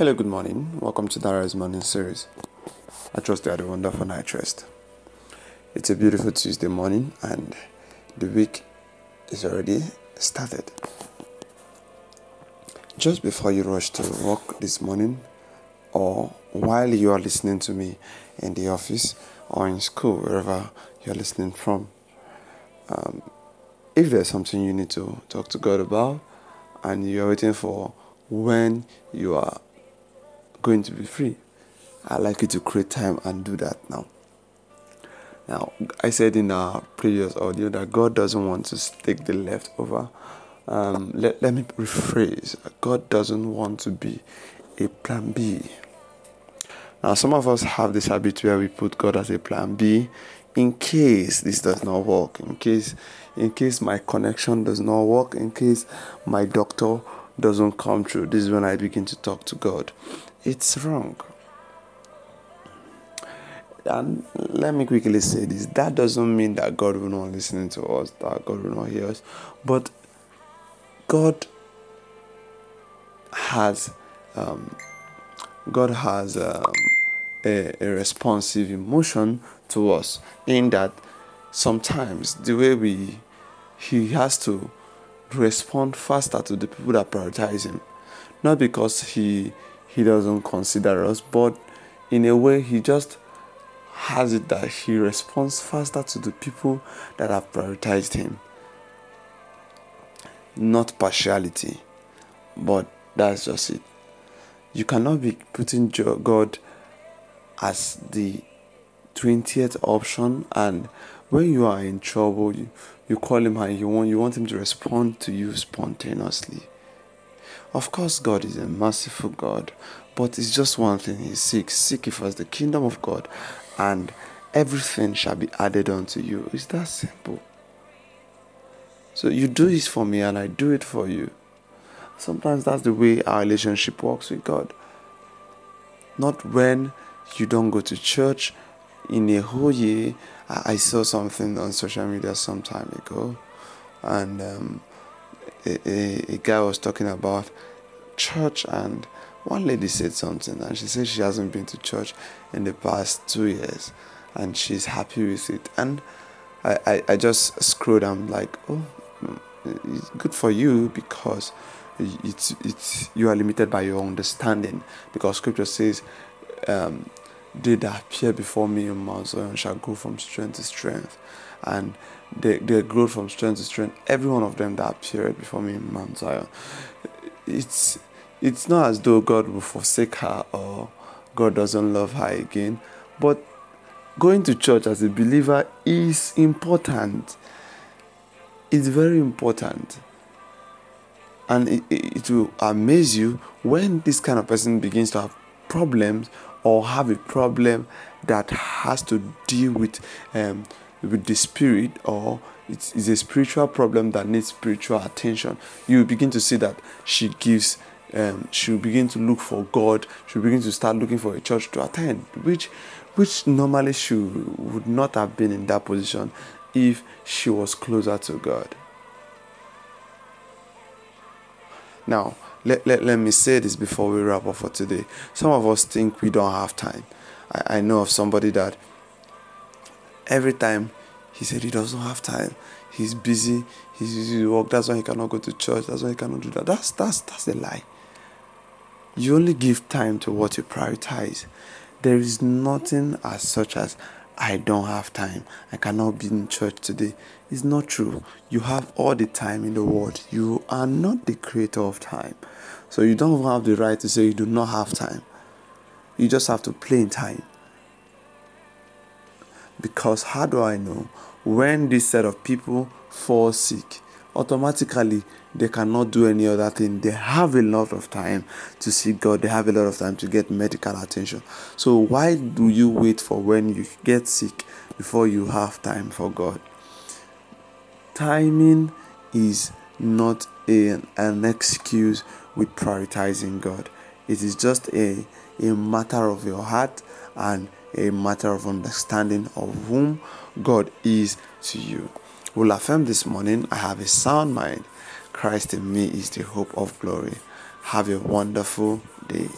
Hello, good morning. Welcome to Dara's morning series. I trust you had a wonderful night rest. It's a beautiful Tuesday morning, and the week is already started. Just before you rush to work this morning, or while you are listening to me in the office or in school, wherever you're listening from, um, if there's something you need to talk to God about, and you're waiting for when you are going to be free. I'd like you to create time and do that now. Now, I said in our previous audio that God doesn't want to take the leftover. Um, let, let me rephrase God doesn't want to be a plan B. Now, some of us have this habit where we put God as a plan B in case this does not work, in case in case my connection does not work, in case my doctor doesn't come true. This is when I begin to talk to God. It's wrong. And let me quickly say this. That doesn't mean that God will not listen to us, that God will not hear us, but God has um, God has um, a, a responsive emotion to us in that sometimes the way we he has to respond faster to the people that prioritize him. Not because he he doesn't consider us, but in a way, he just has it that he responds faster to the people that have prioritized him. Not partiality, but that's just it. You cannot be putting God as the 20th option and when you are in trouble you, you call him and you want you want him to respond to you spontaneously of course, God is a merciful God, but it's just one thing He seeks. Seek ye first the kingdom of God, and everything shall be added unto you. It's that simple. So you do this for me, and I do it for you. Sometimes that's the way our relationship works with God. Not when you don't go to church in a whole year. I saw something on social media some time ago, and um, a, a, a guy was talking about church and one lady said something and she said she hasn't been to church in the past two years and she's happy with it. And i, I, I just screwed i'm like oh it's good for you because it's it's you are limited by your understanding because scripture says um, they that appear before me in Mount Zion shall go from strength to strength and they, they grow from strength to strength. Every one of them that appeared before me in Mount Zion. It's it's not as though God will forsake her or God doesn't love her again, but going to church as a believer is important. It's very important. And it, it will amaze you when this kind of person begins to have problems or have a problem that has to deal with um, with the spirit or it's, it's a spiritual problem that needs spiritual attention, you begin to see that she gives um, she'll begin to look for God. She'll begin to start looking for a church to attend, which, which normally she would not have been in that position if she was closer to God. Now, let, let, let me say this before we wrap up for today. Some of us think we don't have time. I, I know of somebody that every time he said he doesn't have time. He's busy. He's busy with work. That's why he cannot go to church. That's why he cannot do that. That's that's that's a lie. You only give time to what you prioritize. There is nothing as such as I don't have time. I cannot be in church today. It's not true. You have all the time in the world. You are not the creator of time. So you don't have the right to say you do not have time. You just have to play in time. Because how do I know when this set of people fall sick? Automatically, they cannot do any other thing. They have a lot of time to see God, they have a lot of time to get medical attention. So, why do you wait for when you get sick before you have time for God? Timing is not a, an excuse with prioritizing God. It is just a, a matter of your heart and a matter of understanding of whom God is to you. We'll affirm this morning I have a sound mind. Christ in me is the hope of glory. Have a wonderful day.